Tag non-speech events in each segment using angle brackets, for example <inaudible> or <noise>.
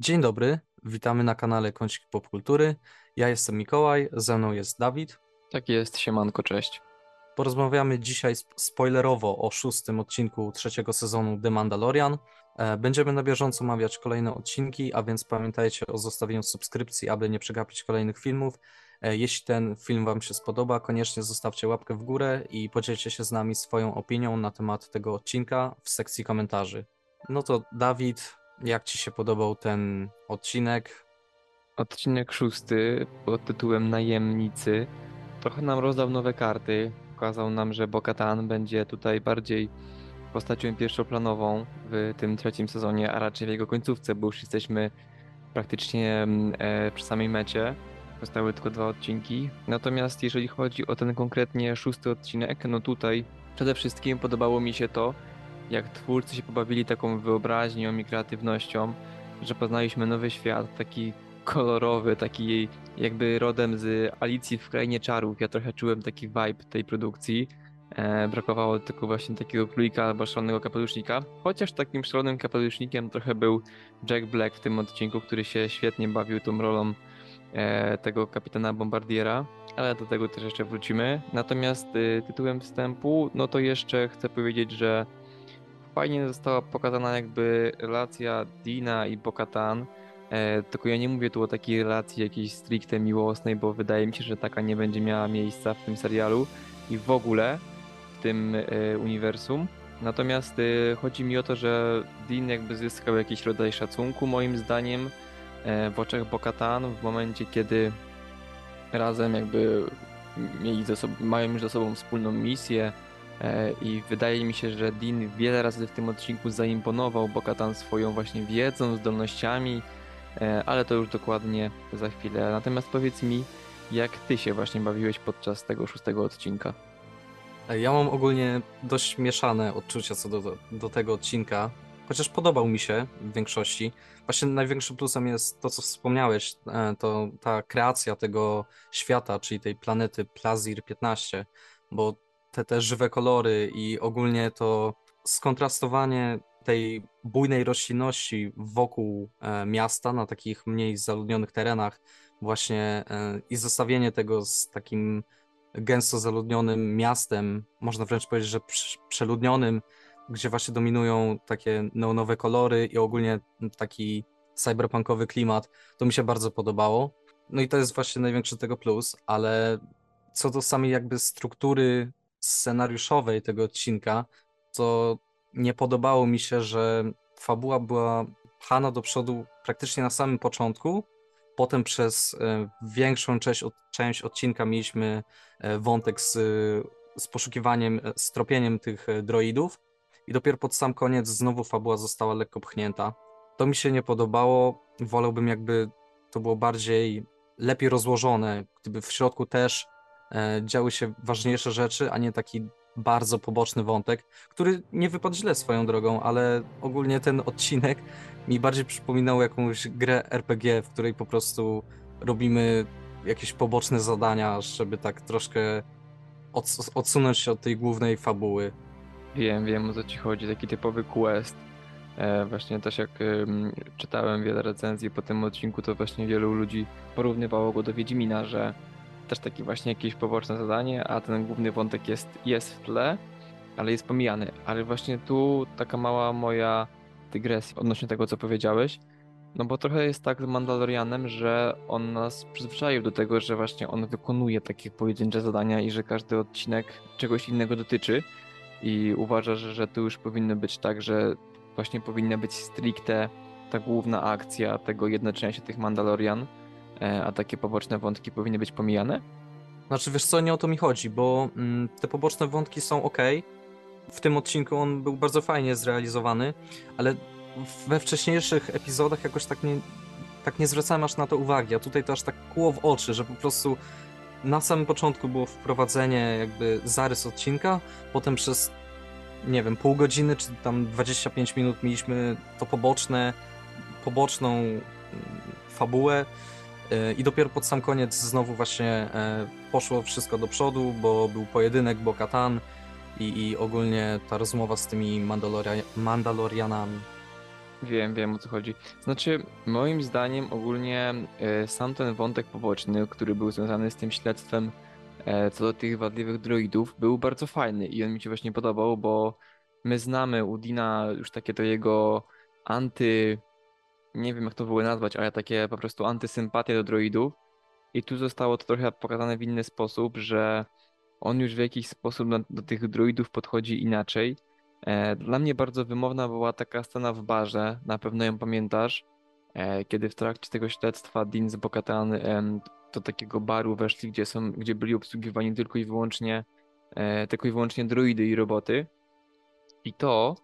Dzień dobry, witamy na kanale Kącik Popkultury. Ja jestem Mikołaj, ze mną jest Dawid. Tak jest, siemanko, cześć. Porozmawiamy dzisiaj spoilerowo o szóstym odcinku trzeciego sezonu The Mandalorian. E, będziemy na bieżąco omawiać kolejne odcinki, a więc pamiętajcie o zostawieniu subskrypcji, aby nie przegapić kolejnych filmów. E, jeśli ten film Wam się spodoba, koniecznie zostawcie łapkę w górę i podzielcie się z nami swoją opinią na temat tego odcinka w sekcji komentarzy. No to Dawid, jak Ci się podobał ten odcinek? Odcinek szósty pod tytułem Najemnicy trochę nam rozdał nowe karty. Pokazał nam, że Bokatan będzie tutaj bardziej postacią pierwszoplanową w tym trzecim sezonie, a raczej w jego końcówce, bo już jesteśmy praktycznie mm, e, przy samej mecie. Zostały tylko dwa odcinki. Natomiast jeżeli chodzi o ten konkretnie szósty odcinek, no tutaj przede wszystkim podobało mi się to, jak twórcy się pobawili taką wyobraźnią i kreatywnością, że poznaliśmy nowy świat, taki kolorowy, taki jakby rodem z Alicji w Krainie Czarów. Ja trochę czułem taki vibe tej produkcji. E, brakowało tylko właśnie takiego królika albo szalonego kapelusznika. Chociaż takim szalonym kapelusznikiem trochę był Jack Black w tym odcinku, który się świetnie bawił tą rolą e, tego kapitana Bombardiera, ale do tego też jeszcze wrócimy. Natomiast y, tytułem wstępu, no to jeszcze chcę powiedzieć, że fajnie została pokazana jakby relacja Dina i Bokatan. E, tylko ja nie mówię tu o takiej relacji jakiejś stricte miłosnej, bo wydaje mi się, że taka nie będzie miała miejsca w tym serialu i w ogóle w tym e, uniwersum. Natomiast e, chodzi mi o to, że Dean jakby zyskał jakiś rodzaj szacunku moim zdaniem e, w oczach Bokatan w momencie, kiedy razem jakby mieli ze sobą, mają już ze sobą wspólną misję, I wydaje mi się, że Dean wiele razy w tym odcinku zaimponował Bokatan swoją właśnie wiedzą, zdolnościami, e, ale to już dokładnie za chwilę. Natomiast powiedz mi, jak ty się właśnie bawiłeś podczas tego szóstego odcinka? E, ja mam ogólnie dość mieszane odczucia co do, do tego odcinka, chociaż podobał mi się w większości. Właśnie największym plusem jest to, co wspomniałeś, to ta kreacja tego świata, czyli tej planety Plazir 15, bo te, te żywe kolory i ogólnie to skontrastowanie tej bujnej roślinności wokół e, miasta na takich mniej zaludnionych terenach właśnie e, i zestawienie tego z takim gęsto zaludnionym miastem, można wręcz powiedzieć, że przeludnionym, gdzie właśnie dominują takie neonowe kolory i ogólnie taki cyberpunkowy klimat, to mi się bardzo podobało. No i to jest właśnie największy tego plus, ale co do samej jakby struktury scenariuszowej tego odcinka, to nie podobało mi się, że fabuła była pchana do przodu praktycznie na samym początku. Potem przez e, większą część, część odcinka mieliśmy e, wątek z, z poszukiwaniem, e, z tropieniem tych droidów i dopiero pod sam koniec znowu fabuła została lekko pchnięta. To mi się nie podobało. Wolałbym jakby to było bardziej lepiej rozłożone, gdyby w środku też działy się ważniejsze rzeczy, a nie taki bardzo poboczny wątek, który nie wypadł źle swoją drogą, ale ogólnie ten odcinek mi bardziej przypominał jakąś grę RPG, w której po prostu robimy jakieś poboczne zadania, żeby tak troszkę odsunąć się od tej głównej fabuły. Wiem, wiem o co ci chodzi, taki typowy quest. E, właśnie też jak czytałem wiele recenzji po tym odcinku, to właśnie wielu ludzi porównywało go do Wiedźmina, że też takie właśnie jakieś poboczne zadanie, a ten główny wątek jest, jest w tle, ale jest pomijany. Ale właśnie tu taka mała moja dygresja odnośnie tego, co powiedziałeś. No bo trochę jest tak z Mandalorianem, że on nas przyzwyczaił do tego, że właśnie on wykonuje takie pojedyncze zadania i że każdy odcinek czegoś innego dotyczy. I uważa, że, że tu już powinno być tak, że właśnie powinna być stricte ta główna akcja tego jednoczenia się tych Mandalorian a takie poboczne wątki powinny być pomijane? Znaczy, wiesz co, nie o to mi chodzi, bo mm, te poboczne wątki są ok. W tym odcinku on był bardzo fajnie zrealizowany, ale we wcześniejszych epizodach jakoś tak nie, tak nie zwracałem aż na to uwagi, a tutaj to aż tak kło w oczy, że po prostu na samym początku było wprowadzenie jakby zarys odcinka, potem przez nie wiem, pół godziny czy tam 25 minut mieliśmy to poboczne, poboczną mm, fabułę, E, I dopiero pod sam koniec znowu właśnie e, poszło wszystko do przodu, bo był pojedynek Bo-Katan i, i ogólnie ta rozmowa z tymi Mandaloria Mandalorianami. Wiem, wiem o co chodzi. Znaczy, moim zdaniem ogólnie e, sam ten wątek poboczny, który był związany z tym śledztwem e, co do tych wadliwych droidów, był bardzo fajny i on mi się właśnie podobał, bo my znamy Udina już takie to jego anty... Nie wiem jak to w ogóle nazwać, ale takie po prostu antysympatie do droidów. I tu zostało to trochę pokazane w inny sposób, że on już w jakiś sposób do, do tych druidów podchodzi inaczej. E, Dla mnie bardzo wymowna była taka scena w barze, na pewno ją pamiętasz, e, kiedy w trakcie tego śledztwa Dean z Bokatan em, do takiego baru weszli, gdzie, są, gdzie byli obsługiwani tylko i wyłącznie e, tylko i wyłącznie druidy i roboty. I to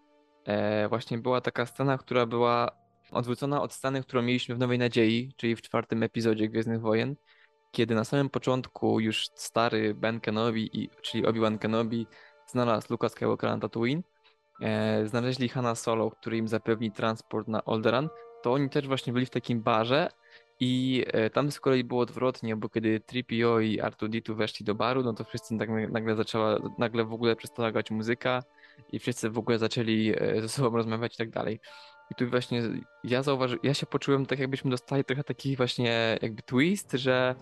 e, właśnie była taka scena, która była odwrócona od sceny, którą mieliśmy w Nowej Nadziei, czyli w czwartym epizodzie Gwiezdnych Wojen, kiedy na samym początku już stary Ben Kenobi, czyli Obi-Wan Kenobi, znalazł Luka Skywalkera na Tatooine, e, znaleźli Hanna Solo, który im zapewni transport na Alderaan, to oni też właśnie byli w takim barze i e, tam z kolei było odwrotnie, bo kiedy Tripio i R2D2 weszli do baru, no to wszyscy nagle, nagle zaczęła, nagle w ogóle przestała grać muzyka i wszyscy w ogóle zaczęli e, ze sobą rozmawiać i tak dalej. I tu właśnie ja zauważyłem, ja się poczułem tak jakbyśmy dostali trochę taki właśnie jakby twist, że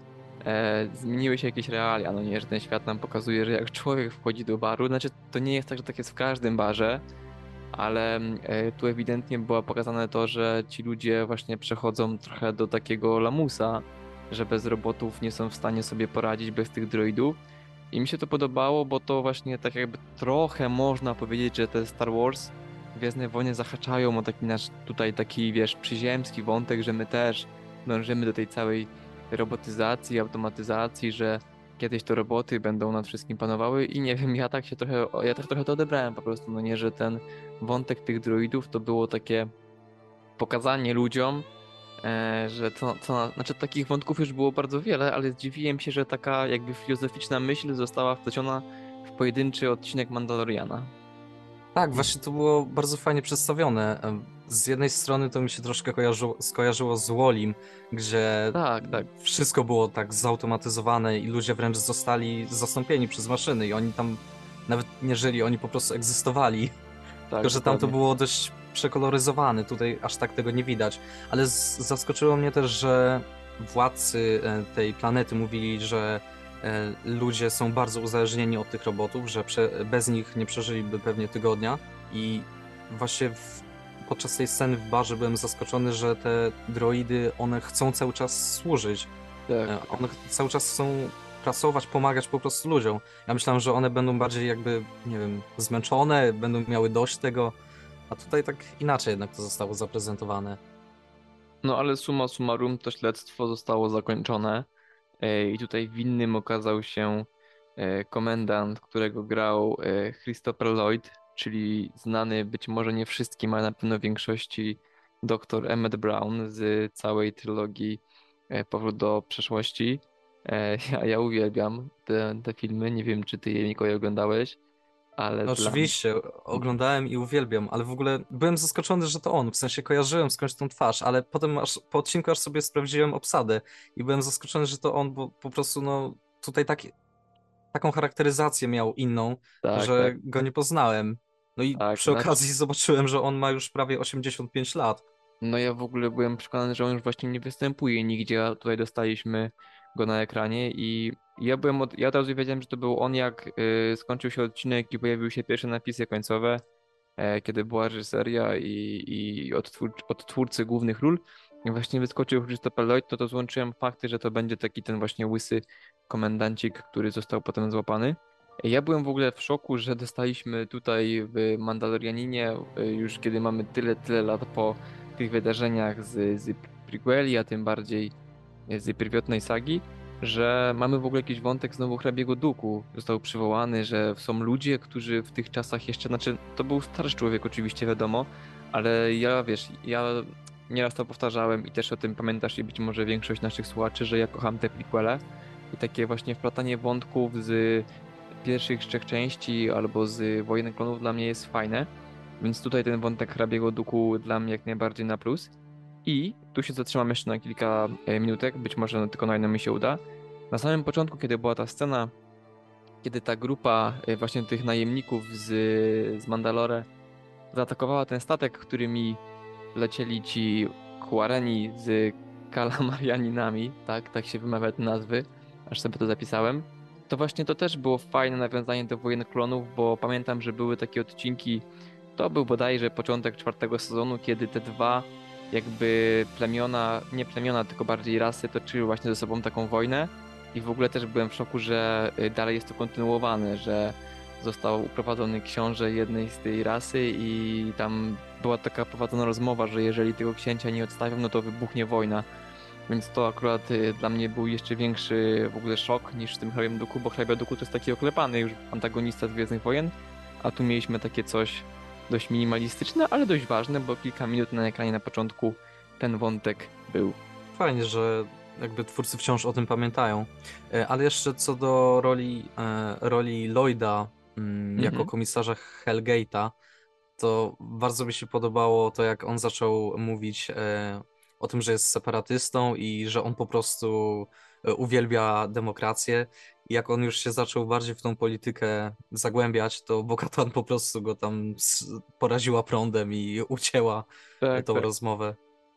e, zmieniły się jakieś realia, no nie, że ten świat nam pokazuje, że jak człowiek wchodzi do baru, znaczy to nie jest tak, że tak jest w każdym barze, ale e, tu ewidentnie było pokazane to, że ci ludzie właśnie przechodzą trochę do takiego lamusa, że bez robotów nie są w stanie sobie poradzić bez tych droidów. I mi się to podobało, bo to właśnie tak jakby trochę można powiedzieć, że te Star Wars Gwiezdne Wojny zahaczają o taki nasz tutaj taki, wiesz, przyziemski wątek, że my też dążymy do tej całej robotyzacji, automatyzacji, że kiedyś to roboty będą nad wszystkim panowały i nie wiem, ja tak się trochę, ja tak trochę to odebrałem po prostu, no nie, że ten wątek tych droidów to było takie pokazanie ludziom, e, że co, co, znaczy takich wątków już było bardzo wiele, ale zdziwiłem się, że taka jakby filozoficzna myśl została wpleciona w pojedynczy odcinek Mandaloriana. Tak, właśnie to było bardzo fajnie przedstawione. Z jednej strony to mi się troszkę kojarzyło, skojarzyło z Wolim, gdzie Tak, tak. wszystko było tak zautomatyzowane i ludzie wręcz zostali zastąpieni przez maszyny i oni tam nawet nie żyli, oni po prostu egzystowali. tak Tylko, że tam to było dość przekoloryzowane, tutaj aż tak tego nie widać. Ale zaskoczyło mnie też, że władcy e, tej planety mówili, że ludzie są bardzo uzależnieni od tych robotów, że prze, bez nich nie przeżyliby pewnie tygodnia. I właśnie w, podczas tej sceny w barze byłem zaskoczony, że te droidy, one chcą cały czas służyć. Tak. E, One cały czas chcą pracować, pomagać po prostu ludziom. Ja myślałem, że one będą bardziej jakby, nie wiem, zmęczone, będą miały dość tego, a tutaj tak inaczej jednak to zostało zaprezentowane. No ale summa summarum to śledztwo zostało zakończone e, i tutaj winnym okazał się e, komendant, którego grał e, Christopher Lloyd, czyli znany być może nie wszystkim, ale na pewno większości dr Emmett Brown z całej trylogii e, Powrót do przeszłości. E, <laughs> Ja, ja uwielbiam te, te filmy, nie wiem czy ty je Mikołaj oglądałeś, ale No oczywiście, oglądałem i uwielbiam, ale w ogóle byłem zaskoczony, że to on, w sensie kojarzyłem skądś tą twarz, ale potem aż po odcinku aż sobie sprawdziłem obsadę i byłem zaskoczony, że to on, bo po prostu no tutaj taką charakteryzację miał inną, tak, że tak. go nie poznałem. No i Tak, przy znaczy- okazji zobaczyłem, że on ma już prawie 85 lat. No ja w ogóle byłem przekonany, że on już właśnie nie występuje nigdzie, a tutaj dostaliśmy go na ekranie i ja byłem od, ja od razu wiedziałem, że to był on jak y, skończył się odcinek i pojawiły się pierwsze napisy końcowe, e, kiedy była reżyseria i, i odtwór, odtwórcy głównych ról. I właśnie wyskoczył Christopher Lloyd, no to złączyłem fakty, że to będzie taki ten właśnie łysy komendancik, który został potem złapany. Ja byłem w ogóle w szoku, że dostaliśmy tutaj w Mandalorianinie, y, już kiedy mamy tyle, tyle lat po tych wydarzeniach z, z prequeli, a tym bardziej z pierwotnej sagi, że mamy w ogóle jakiś wątek znowu hrabiego duku. Został przywołany, że są ludzie, którzy w tych czasach jeszcze, znaczy to był starszy człowiek oczywiście wiadomo, ale ja wiesz, ja nieraz to powtarzałem i też o tym pamiętasz i być może większość naszych słuchaczy, że ja kocham te prequele i takie właśnie wplatanie wątków z pierwszych trzech części albo z Wojen Klonów dla mnie jest fajne. Więc tutaj ten wątek hrabiego duku dla mnie jak najbardziej na plus. I tu się zatrzymam jeszcze na kilka e, minutek, być może tylko na jedno mi się uda. Na samym początku, kiedy była ta scena, kiedy ta grupa e, właśnie tych najemników z, z Mandalore zaatakowała ten statek, którymi lecieli ci Kuareni z kalamarianinami, tak, tak się wymawia te nazwy, aż sobie to zapisałem. To właśnie to też było fajne nawiązanie do Wojen Klonów, bo pamiętam, że były takie odcinki, to był bodajże początek czwartego sezonu, kiedy te dwa jakby plemiona, nie plemiona, tylko bardziej rasy toczyły właśnie ze sobą taką wojnę i w ogóle też byłem w szoku, że y, dalej jest to kontynuowane, że został uprowadzony książę jednej z tej rasy i tam była taka prowadzona rozmowa, że jeżeli tego księcia nie odstawią, no to wybuchnie wojna. Więc to akurat y, dla mnie był jeszcze większy w ogóle szok niż w tym Hrabiem Duku, bo Hrabia Duku to jest taki oklepany już antagonista z Gwiezdnych Wojen, a tu mieliśmy takie coś dość minimalistyczne, ale dość ważne, bo kilka minut na ekranie na początku ten wątek był. Fajnie, że jakby twórcy wciąż o tym pamiętają. E, ale jeszcze co do roli, e, roli Lloyda mm, jako mhm. komisarza Hellgate'a, to bardzo mi się podobało to, jak on zaczął mówić e, o tym, że jest separatystą i że on po prostu uwielbia demokrację. I jak on już się zaczął bardziej w tą politykę zagłębiać, to Bokatan po prostu go tam poraziła prądem i ucięła tak, tą tak. rozmowę.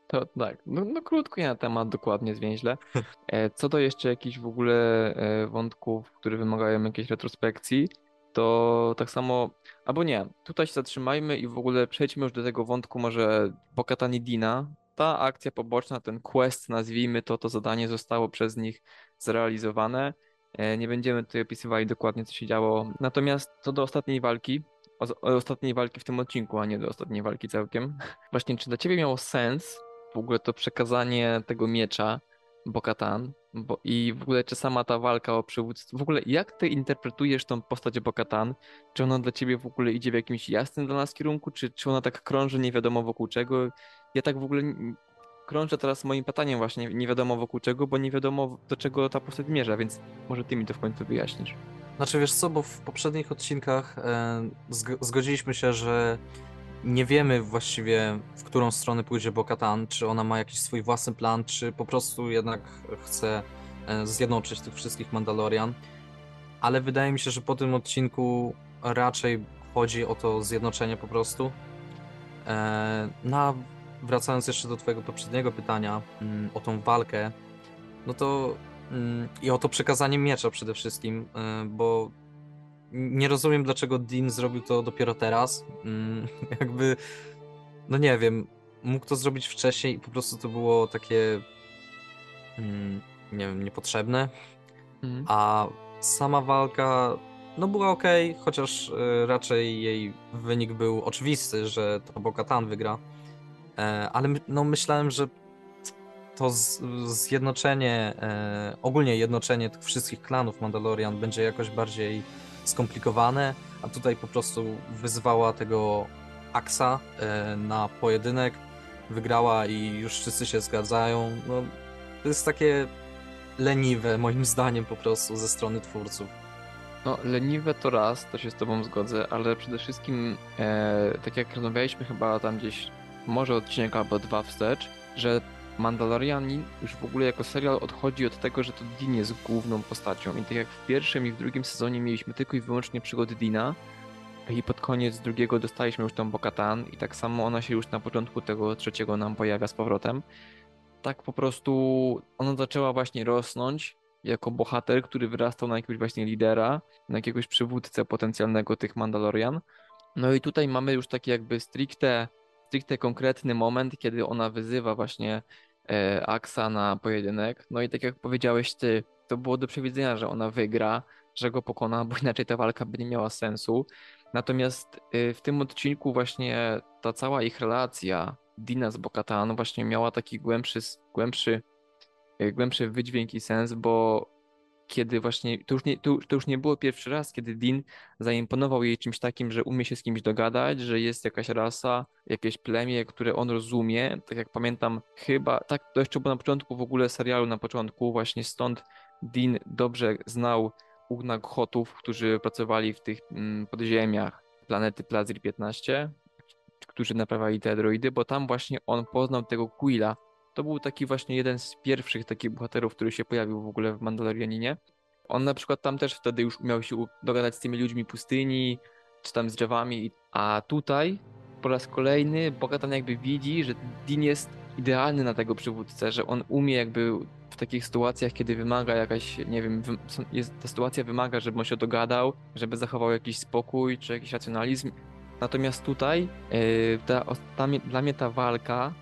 To tak, no, no krótko na temat, dokładnie zwięźle. <laughs> E, co do jeszcze jakichś w ogóle e, wątków, które wymagają jakiejś retrospekcji, to tak samo, albo nie, tutaj się zatrzymajmy i w ogóle przejdźmy już do tego wątku może Bokatani Dina. Ta akcja poboczna, ten quest, nazwijmy to, to zadanie zostało przez nich zrealizowane. E, nie będziemy tutaj opisywali dokładnie, co się działo. Natomiast co do ostatniej walki, o, ostatniej walki w tym odcinku, a nie do ostatniej walki całkiem. <laughs> Właśnie, czy dla ciebie miało sens w ogóle to przekazanie tego miecza Bokatan bo, i w ogóle czy sama ta walka o przywództwo, w ogóle jak ty interpretujesz tą postać Bokatan? Czy ona dla ciebie w ogóle idzie w jakimś jasnym dla nas kierunku, czy, czy ona tak krąży nie wiadomo wokół czego? Ja tak w ogóle krążę teraz moim pytaniem właśnie nie wiadomo wokół czego, bo nie wiadomo do czego ta postać mierza, więc może ty mi to w końcu wyjaśnisz. Znaczy wiesz co, bo w poprzednich odcinkach e, zgodziliśmy się, że nie wiemy właściwie, w którą stronę pójdzie Bokatan, czy ona ma jakiś swój własny plan, czy po prostu jednak chce e, zjednoczyć tych wszystkich Mandalorian. Ale wydaje mi się, że po tym odcinku raczej chodzi o to zjednoczenie po prostu. E, no, wracając jeszcze do Twojego poprzedniego pytania mm, o tą walkę, no to mm, i o to przekazanie miecza przede wszystkim, e, bo nie rozumiem, dlaczego Dean zrobił to dopiero teraz. Mm, <laughs> jakby, no nie wiem, mógł to zrobić wcześniej i po prostu to było takie, nie wiem, niepotrzebne. Mhm. A sama walka, no była ok, chociaż e, raczej jej wynik był oczywisty, że to Bo-Katan wygra. E, ale no myślałem, że to zjednoczenie, e, ogólnie jednoczenie tych wszystkich klanów Mandalorian będzie jakoś bardziej skomplikowane, a tutaj po prostu wyzwała tego Aksa e, na pojedynek, wygrała i już wszyscy się zgadzają. No, to jest takie leniwe, moim zdaniem, po prostu ze strony twórców. No, leniwe to raz, to się z Tobą zgodzę, ale przede wszystkim, e, tak jak rozmawialiśmy chyba tam gdzieś, może odcinek albo dwa wstecz, że Mandalorianin już w ogóle jako serial odchodzi od tego, że to Din jest główną postacią. I tak jak w pierwszym i w drugim sezonie mieliśmy tylko i wyłącznie przygody Dina, i pod koniec drugiego dostaliśmy już tą Bokatan i tak samo ona się już na początku tego trzeciego nam pojawia z powrotem. Tak po prostu ona zaczęła właśnie rosnąć jako bohater, który wyrastał na jakiegoś właśnie lidera, na jakiegoś przywódcę potencjalnego tych Mandalorian. No i tutaj mamy już taki jakby stricte, stricte konkretny moment, kiedy ona wyzywa właśnie E, Aksa na pojedynek. No i tak jak powiedziałeś ty, to było do przewidzenia, że ona wygra, że go pokona, bo inaczej ta walka by nie miała sensu. Natomiast e, w tym odcinku właśnie ta cała ich relacja Dina z Bokatan właśnie miała taki głębszy, głębszy, e, głębszy wydźwięk i sens, bo kiedy właśnie, to już, nie, to, to, już nie było pierwszy raz, kiedy Dean zaimponował jej czymś takim, że umie się z kimś dogadać, że jest jakaś rasa, jakieś plemię, które on rozumie. Tak jak pamiętam, chyba, tak to jeszcze było na początku w ogóle serialu, na początku, właśnie stąd Dean dobrze znał Ugnagchotów, którzy pracowali w tych mm, podziemiach planety Plazir 15, którzy naprawiali te droidy, bo tam właśnie on poznał tego Quilla, to był taki właśnie jeden z pierwszych takich bohaterów, który się pojawił w ogóle w Mandalorianinie. On na przykład tam też wtedy już umiał się dogadać z tymi ludźmi pustyni, czy tam z drzewami, a tutaj po raz kolejny Bogatan jakby widzi, że Dean jest idealny na tego przywódcę, że on umie jakby w takich sytuacjach, kiedy wymaga jakaś, nie wiem, jest, ta sytuacja wymaga, żeby on się dogadał, żeby zachował jakiś spokój czy jakiś racjonalizm. Natomiast tutaj yy, ta, ta, dla mnie ta walka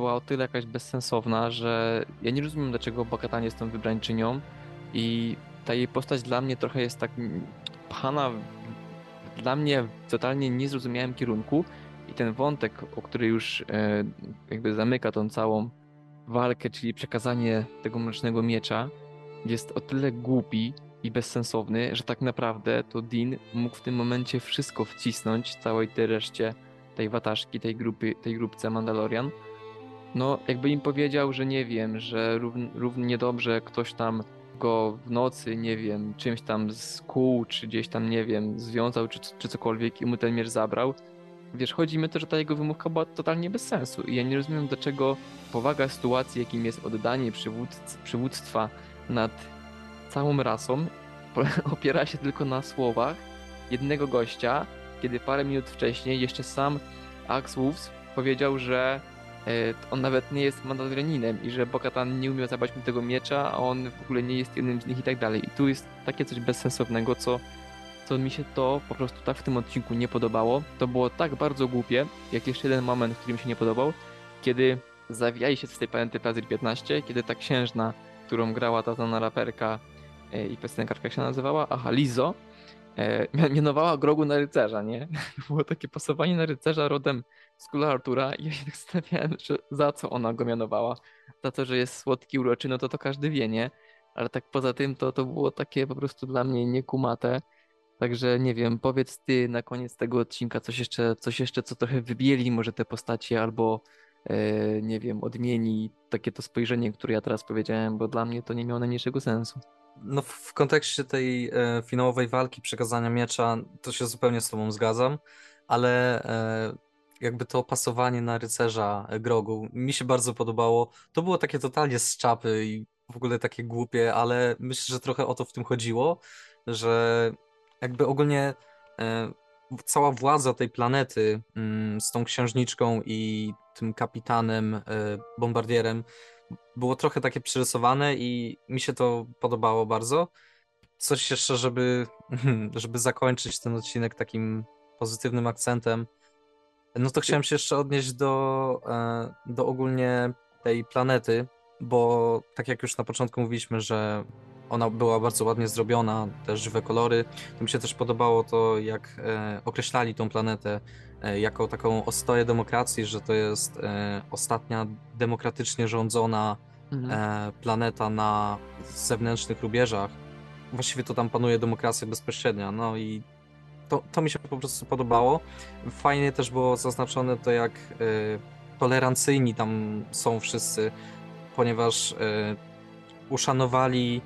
była o tyle jakaś bezsensowna, że ja nie rozumiem, dlaczego Bogatan jest tą wybrańczynią i ta jej postać dla mnie trochę jest tak pchana dla mnie w totalnie niezrozumiałym kierunku i ten wątek, o który już e, jakby zamyka tą całą walkę, czyli przekazanie tego mrocznego miecza, jest o tyle głupi i bezsensowny, że tak naprawdę to Dean mógł w tym momencie wszystko wcisnąć całej tej reszcie tej wataszki, tej grupy, tej grupce Mandalorian. No, jakby im powiedział, że nie wiem, że równie, dobrze ktoś tam go w nocy, nie wiem, czymś tam z czy gdzieś tam, nie wiem, związał, czy, czy cokolwiek i mu ten miecz zabrał. Wiesz, chodzi mi o to, że ta jego wymówka była totalnie bez sensu i ja nie rozumiem, dlaczego powaga sytuacji, jakim jest oddanie przywódc przywództwa nad całą rasą, <laughs> opiera się tylko na słowach jednego gościa, kiedy parę minut wcześniej jeszcze sam Axe Wolves powiedział, że on nawet nie jest Mandalorianinem i że Bokatan nie umiał zabrać mu tego miecza, a on w ogóle nie jest jednym z nich i tak dalej. I tu jest takie coś bezsensownego, co, co mi się to po prostu tak w tym odcinku nie podobało. To było tak bardzo głupie, jak jeszcze jeden moment, który mi się nie podobał, kiedy zawijali się z tej planety Pazir 15, kiedy ta księżna, którą grała ta znana raperka e, i piosenkarka jak się nazywała, aha, Lizo, e, mianowała Grogu na rycerza, nie? <laughs> Było takie pasowanie na rycerza rodem z króla Artura i ja się tak zastanawiałem, że za co ona go mianowała. Za to, że jest słodki, uroczy, no to to każdy wie, nie? Ale tak poza tym to, to było takie po prostu dla mnie niekumate. Także nie wiem, powiedz ty na koniec tego odcinka coś jeszcze, coś jeszcze co trochę wybieli może te postacie albo e, nie wiem, odmieni takie to spojrzenie, które ja teraz powiedziałem, bo dla mnie to nie miało najmniejszego sensu. No w kontekście tej e, finałowej walki, przekazania miecza, to się zupełnie z tobą zgadzam, ale e, jakby to pasowanie na rycerza e, Grogu mi się bardzo podobało. To było takie totalnie z czapy i w ogóle takie głupie, ale myślę, że trochę o to w tym chodziło, że jakby ogólnie e, cała władza tej planety mm, z tą księżniczką i tym kapitanem, e, bombardierem było trochę takie przyrysowane i mi się to podobało bardzo. Coś jeszcze, żeby, <laughs> żeby zakończyć ten odcinek takim pozytywnym akcentem no to chciałem się jeszcze odnieść do, e, do ogólnie tej planety, bo tak jak już na początku mówiliśmy, że ona była bardzo ładnie zrobiona, też żywe kolory. To mi się też podobało to, jak e, określali tą planetę e, jako taką ostoję demokracji, że to jest ostatnia demokratycznie rządzona mhm. planeta na zewnętrznych rubieżach. Właściwie to tam panuje demokracja bezpośrednia, no i to, to mi się po prostu podobało. Fajnie też było zaznaczone to, jak y, tolerancyjni tam są wszyscy, ponieważ y, uszanowali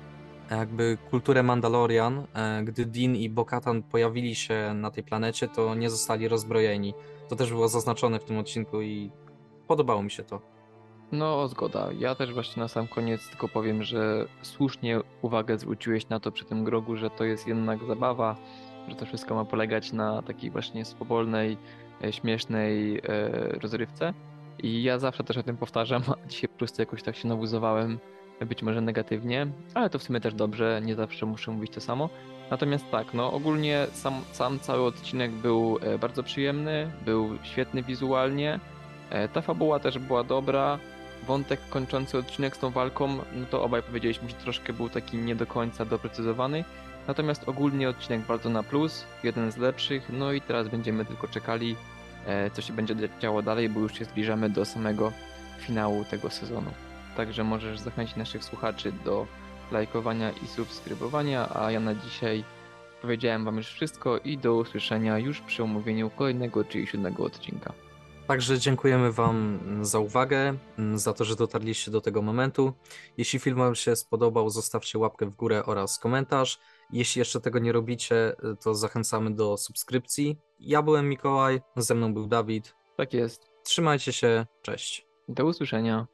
jakby kulturę Mandalorian. Y, gdy Din i Bokatan pojawili się na tej planecie, to nie zostali rozbrojeni. To też było zaznaczone w tym odcinku i podobało mi się to. No, zgoda. Ja też właśnie na sam koniec tylko powiem, że słusznie uwagę zwróciłeś na to przy tym grogu, że to jest jednak zabawa, że to wszystko ma polegać na takiej właśnie swobodnej, e, śmiesznej e, rozrywce. I ja zawsze też o tym powtarzam, <laughs> a dzisiaj po prostu jakoś tak się nawuzowałem, być może negatywnie, ale to w sumie też dobrze, nie zawsze muszę mówić to samo. Natomiast tak, no ogólnie sam, sam cały odcinek był e, bardzo przyjemny, był świetny wizualnie, ta fabuła też była dobra, wątek kończący odcinek z tą walką, no to obaj powiedzieliśmy, że troszkę był taki nie do końca doprecyzowany, Natomiast ogólnie odcinek bardzo na plus, jeden z lepszych, no i teraz będziemy tylko czekali, e, co się będzie działo dalej, bo już się zbliżamy do samego finału tego sezonu. Także możesz zachęcić naszych słuchaczy do lajkowania i subskrybowania, a ja na dzisiaj powiedziałem Wam już wszystko i do usłyszenia już przy omówieniu kolejnego, czyli siódmego odcinka. Także dziękujemy Wam za uwagę, za to, że dotarliście do tego momentu. Jeśli film Wam się spodobał, zostawcie łapkę w górę oraz komentarz. Jeśli jeszcze tego nie robicie, to zachęcamy do subskrypcji. Ja byłem Mikołaj, ze mną był Dawid. Tak jest. Trzymajcie się, cześć. Do usłyszenia.